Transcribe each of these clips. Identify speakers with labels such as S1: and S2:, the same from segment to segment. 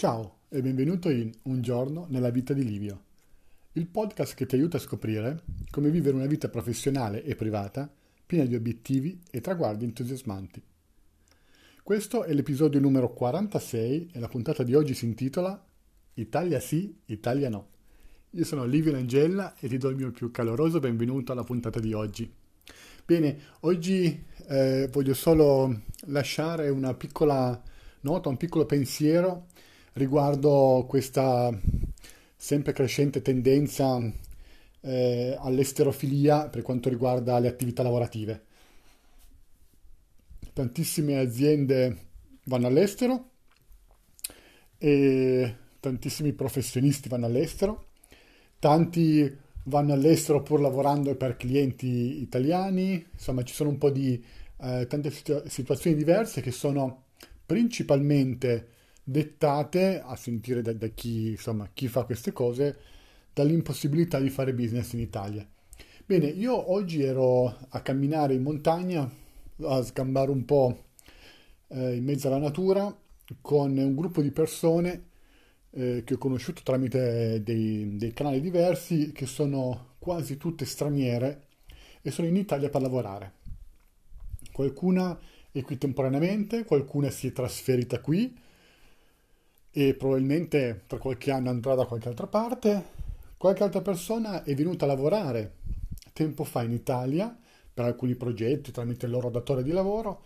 S1: Ciao e benvenuto in Un giorno nella vita di Livio, il podcast che ti aiuta a scoprire come vivere una vita professionale e privata piena di obiettivi e traguardi entusiasmanti. Questo è l'episodio numero 46 e la puntata di oggi si intitola Italia sì, Italia no. Io sono Livio Langella e ti do il mio più caloroso benvenuto alla puntata di oggi. Bene, oggi eh, voglio solo lasciare una piccola nota, un piccolo pensiero riguardo questa sempre crescente tendenza eh, all'esterofilia per quanto riguarda le attività lavorative. Tantissime aziende vanno all'estero e tantissimi professionisti vanno all'estero, tanti vanno all'estero pur lavorando per clienti italiani, insomma ci sono un po' di eh, tante situ- situazioni diverse che sono principalmente dettate, a sentire da, da chi, insomma, chi fa queste cose, dall'impossibilità di fare business in Italia. Bene, io oggi ero a camminare in montagna, a sgambare un po' eh, in mezzo alla natura, con un gruppo di persone eh, che ho conosciuto tramite dei, dei canali diversi, che sono quasi tutte straniere e sono in Italia per lavorare. Qualcuna è qui temporaneamente, qualcuna si è trasferita qui, e probabilmente tra qualche anno andrà da qualche altra parte. Qualche altra persona è venuta a lavorare tempo fa in Italia per alcuni progetti tramite il loro datore di lavoro,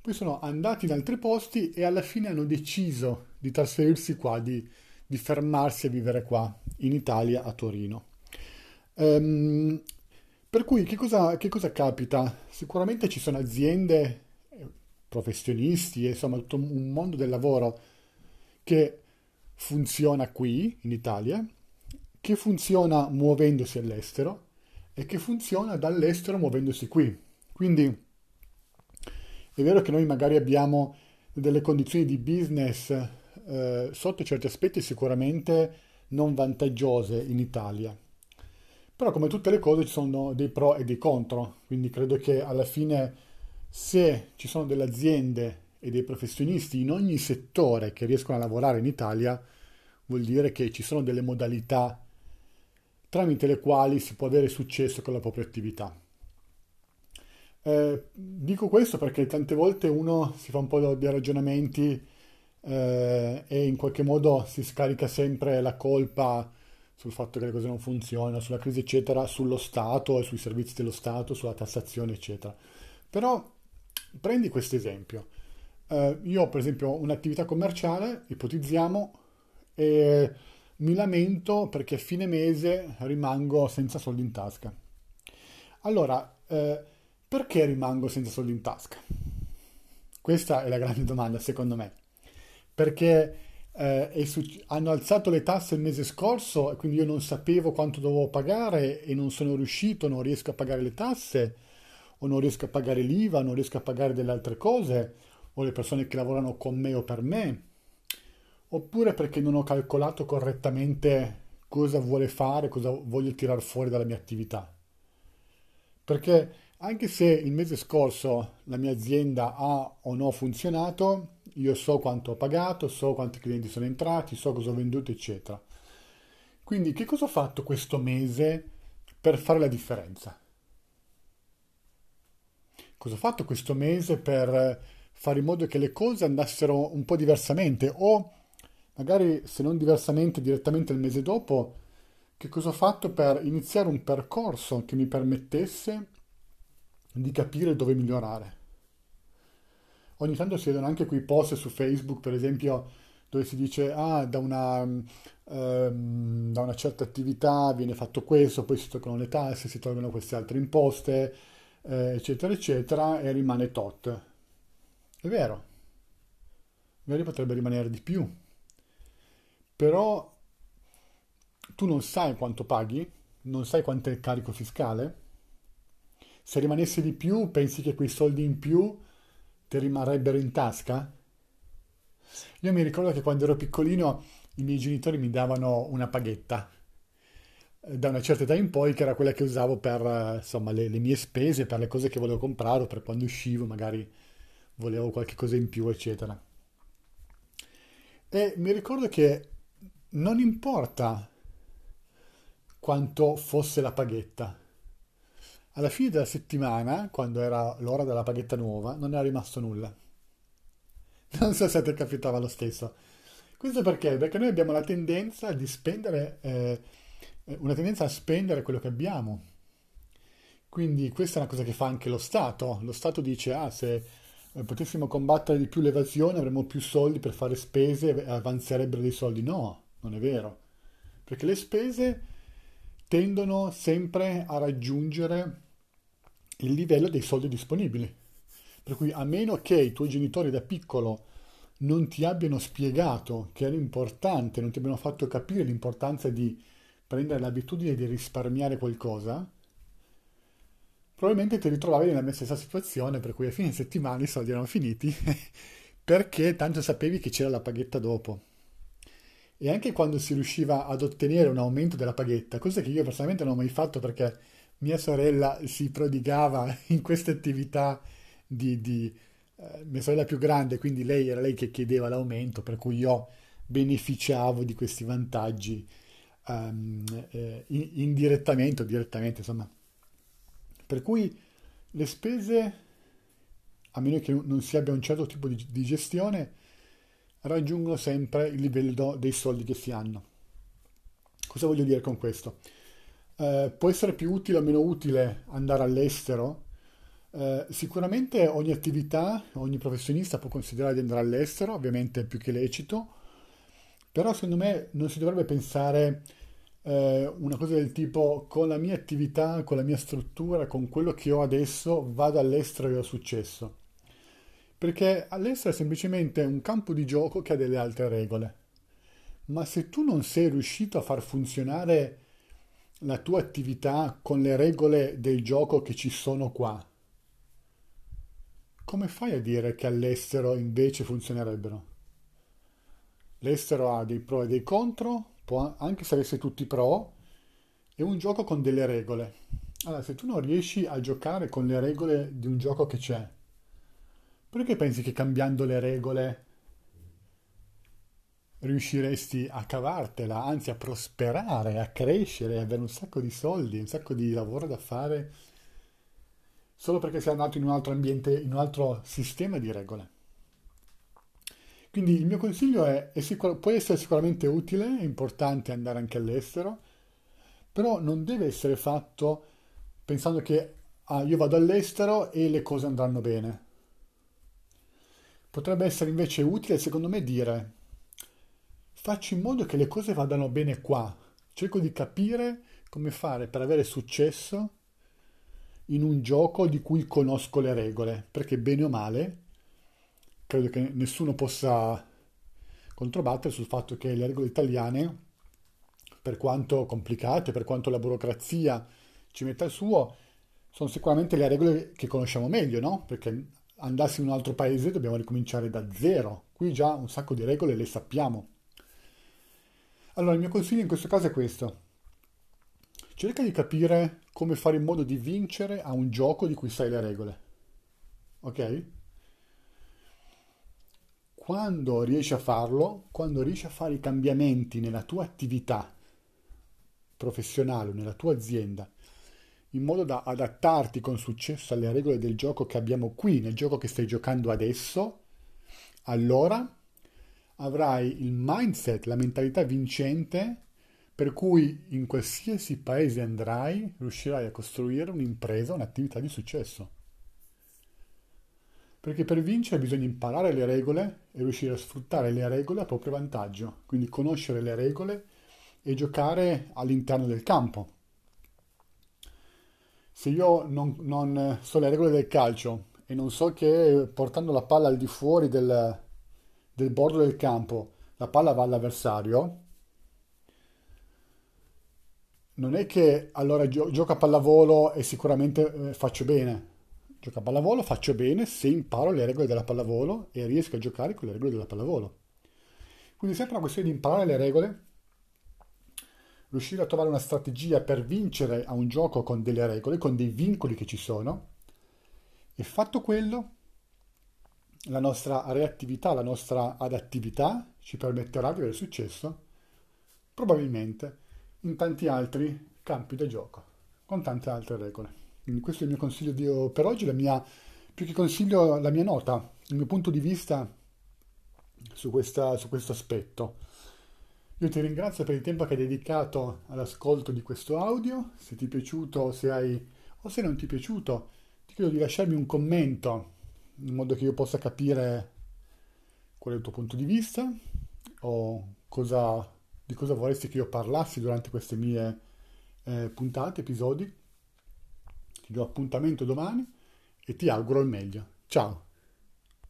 S1: poi sono andati in altri posti e alla fine hanno deciso di trasferirsi qua, di, di fermarsi a vivere qua in Italia, a Torino. Um, per cui che cosa, che cosa capita? Sicuramente ci sono aziende, eh, professionisti, insomma tutto un mondo del lavoro che funziona qui in Italia, che funziona muovendosi all'estero e che funziona dall'estero muovendosi qui. Quindi è vero che noi magari abbiamo delle condizioni di business eh, sotto certi aspetti sicuramente non vantaggiose in Italia. Però come tutte le cose ci sono dei pro e dei contro, quindi credo che alla fine se ci sono delle aziende e dei professionisti in ogni settore che riescono a lavorare in Italia, vuol dire che ci sono delle modalità tramite le quali si può avere successo con la propria attività. Eh, dico questo perché tante volte uno si fa un po' di ragionamenti eh, e in qualche modo si scarica sempre la colpa sul fatto che le cose non funzionano, sulla crisi eccetera, sullo Stato e sui servizi dello Stato, sulla tassazione eccetera. Però prendi questo esempio. Uh, io per esempio un'attività commerciale, ipotizziamo, e mi lamento perché a fine mese rimango senza soldi in tasca. Allora, uh, perché rimango senza soldi in tasca? Questa è la grande domanda secondo me. Perché uh, su- hanno alzato le tasse il mese scorso e quindi io non sapevo quanto dovevo pagare e non sono riuscito, non riesco a pagare le tasse o non riesco a pagare l'IVA, non riesco a pagare delle altre cose o le persone che lavorano con me o per me, oppure perché non ho calcolato correttamente cosa vuole fare, cosa voglio tirare fuori dalla mia attività. Perché anche se il mese scorso la mia azienda ha o no funzionato, io so quanto ho pagato, so quanti clienti sono entrati, so cosa ho venduto, eccetera. Quindi che cosa ho fatto questo mese per fare la differenza? Cosa ho fatto questo mese per fare in modo che le cose andassero un po' diversamente o magari se non diversamente direttamente il mese dopo, che cosa ho fatto per iniziare un percorso che mi permettesse di capire dove migliorare. Ogni tanto si vedono anche quei post su Facebook, per esempio, dove si dice ah, da una, um, da una certa attività viene fatto questo, poi si toccano le tasse, si tolgono queste altre imposte, eh, eccetera, eccetera, e rimane tot. È vero, magari potrebbe rimanere di più, però tu non sai quanto paghi, non sai quanto è il carico fiscale. Se rimanesse di più, pensi che quei soldi in più ti rimarrebbero in tasca? Io mi ricordo che quando ero piccolino i miei genitori mi davano una paghetta eh, da una certa età in poi, che era quella che usavo per eh, insomma, le, le mie spese, per le cose che volevo comprare o per quando uscivo, magari volevo qualche cosa in più, eccetera. E mi ricordo che non importa quanto fosse la paghetta. Alla fine della settimana, quando era l'ora della paghetta nuova, non era rimasto nulla. Non so se a te capitava lo stesso. Questo perché? Perché noi abbiamo la tendenza di spendere, eh, una tendenza a spendere quello che abbiamo. Quindi questa è una cosa che fa anche lo Stato. Lo Stato dice, ah, se potessimo combattere di più l'evasione avremmo più soldi per fare spese e avanzerebbero dei soldi. No, non è vero. Perché le spese tendono sempre a raggiungere il livello dei soldi disponibili. Per cui a meno che i tuoi genitori da piccolo non ti abbiano spiegato che era importante, non ti abbiano fatto capire l'importanza di prendere l'abitudine di risparmiare qualcosa, probabilmente ti ritrovavi nella stessa situazione per cui a fine settimana i soldi erano finiti perché tanto sapevi che c'era la paghetta dopo. E anche quando si riusciva ad ottenere un aumento della paghetta, cosa che io personalmente non ho mai fatto perché mia sorella si prodigava in queste attività di, di eh, mia sorella più grande, quindi lei era lei che chiedeva l'aumento, per cui io beneficiavo di questi vantaggi um, eh, indirettamente o direttamente, insomma. Per cui le spese, a meno che non si abbia un certo tipo di, di gestione, raggiungono sempre il livello dei soldi che si hanno. Cosa voglio dire con questo? Eh, può essere più utile o meno utile andare all'estero. Eh, sicuramente ogni attività, ogni professionista può considerare di andare all'estero, ovviamente più che lecito, però secondo me non si dovrebbe pensare eh, una cosa del tipo con la mia attività, con la mia struttura, con quello che ho adesso, vado all'estero e ho successo. Perché all'estero è semplicemente un campo di gioco che ha delle altre regole. Ma se tu non sei riuscito a far funzionare la tua attività con le regole del gioco che ci sono qua, come fai a dire che all'estero invece funzionerebbero? L'estero ha dei pro e dei contro, può, anche se avesse tutti pro, è un gioco con delle regole. Allora, se tu non riesci a giocare con le regole di un gioco che c'è, perché pensi che cambiando le regole riusciresti a cavartela, anzi a prosperare, a crescere, a avere un sacco di soldi, un sacco di lavoro da fare, solo perché sei andato in un altro ambiente, in un altro sistema di regole. Quindi il mio consiglio è, è sicur- può essere sicuramente utile, è importante andare anche all'estero, però non deve essere fatto pensando che ah, io vado all'estero e le cose andranno bene. Potrebbe essere invece utile, secondo me, dire faccio in modo che le cose vadano bene qua. Cerco di capire come fare per avere successo in un gioco di cui conosco le regole, perché bene o male credo che nessuno possa controbattere sul fatto che le regole italiane, per quanto complicate, per quanto la burocrazia ci metta il suo, sono sicuramente le regole che conosciamo meglio, no? Perché andassi in un altro paese dobbiamo ricominciare da zero. Qui già un sacco di regole le sappiamo. Allora, il mio consiglio in questo caso è questo. Cerca di capire come fare in modo di vincere a un gioco di cui sai le regole. Ok? Quando riesci a farlo, quando riesci a fare i cambiamenti nella tua attività professionale nella tua azienda, in modo da adattarti con successo alle regole del gioco che abbiamo qui, nel gioco che stai giocando adesso, allora avrai il mindset, la mentalità vincente per cui in qualsiasi paese andrai riuscirai a costruire un'impresa, un'attività di successo. Perché per vincere bisogna imparare le regole e riuscire a sfruttare le regole a proprio vantaggio, quindi conoscere le regole e giocare all'interno del campo. Se io non, non so le regole del calcio e non so che portando la palla al di fuori del, del bordo del campo la palla va all'avversario, non è che allora gio- gioco a pallavolo e sicuramente eh, faccio bene. Gioco a pallavolo, faccio bene se imparo le regole della pallavolo e riesco a giocare con le regole della pallavolo. Quindi è sempre una questione di imparare le regole, riuscire a trovare una strategia per vincere a un gioco con delle regole, con dei vincoli che ci sono, e fatto quello, la nostra reattività, la nostra adattività ci permetterà di avere successo, probabilmente in tanti altri campi da gioco, con tante altre regole. Quindi questo è il mio consiglio per oggi, la mia, più che consiglio, la mia nota, il mio punto di vista su, questa, su questo aspetto. Io ti ringrazio per il tempo che hai dedicato all'ascolto di questo audio. Se ti è piaciuto, se hai, o se non ti è piaciuto, ti chiedo di lasciarmi un commento in modo che io possa capire qual è il tuo punto di vista o cosa, di cosa vorresti che io parlassi durante queste mie eh, puntate, episodi. Ti do appuntamento domani e ti auguro il meglio. Ciao!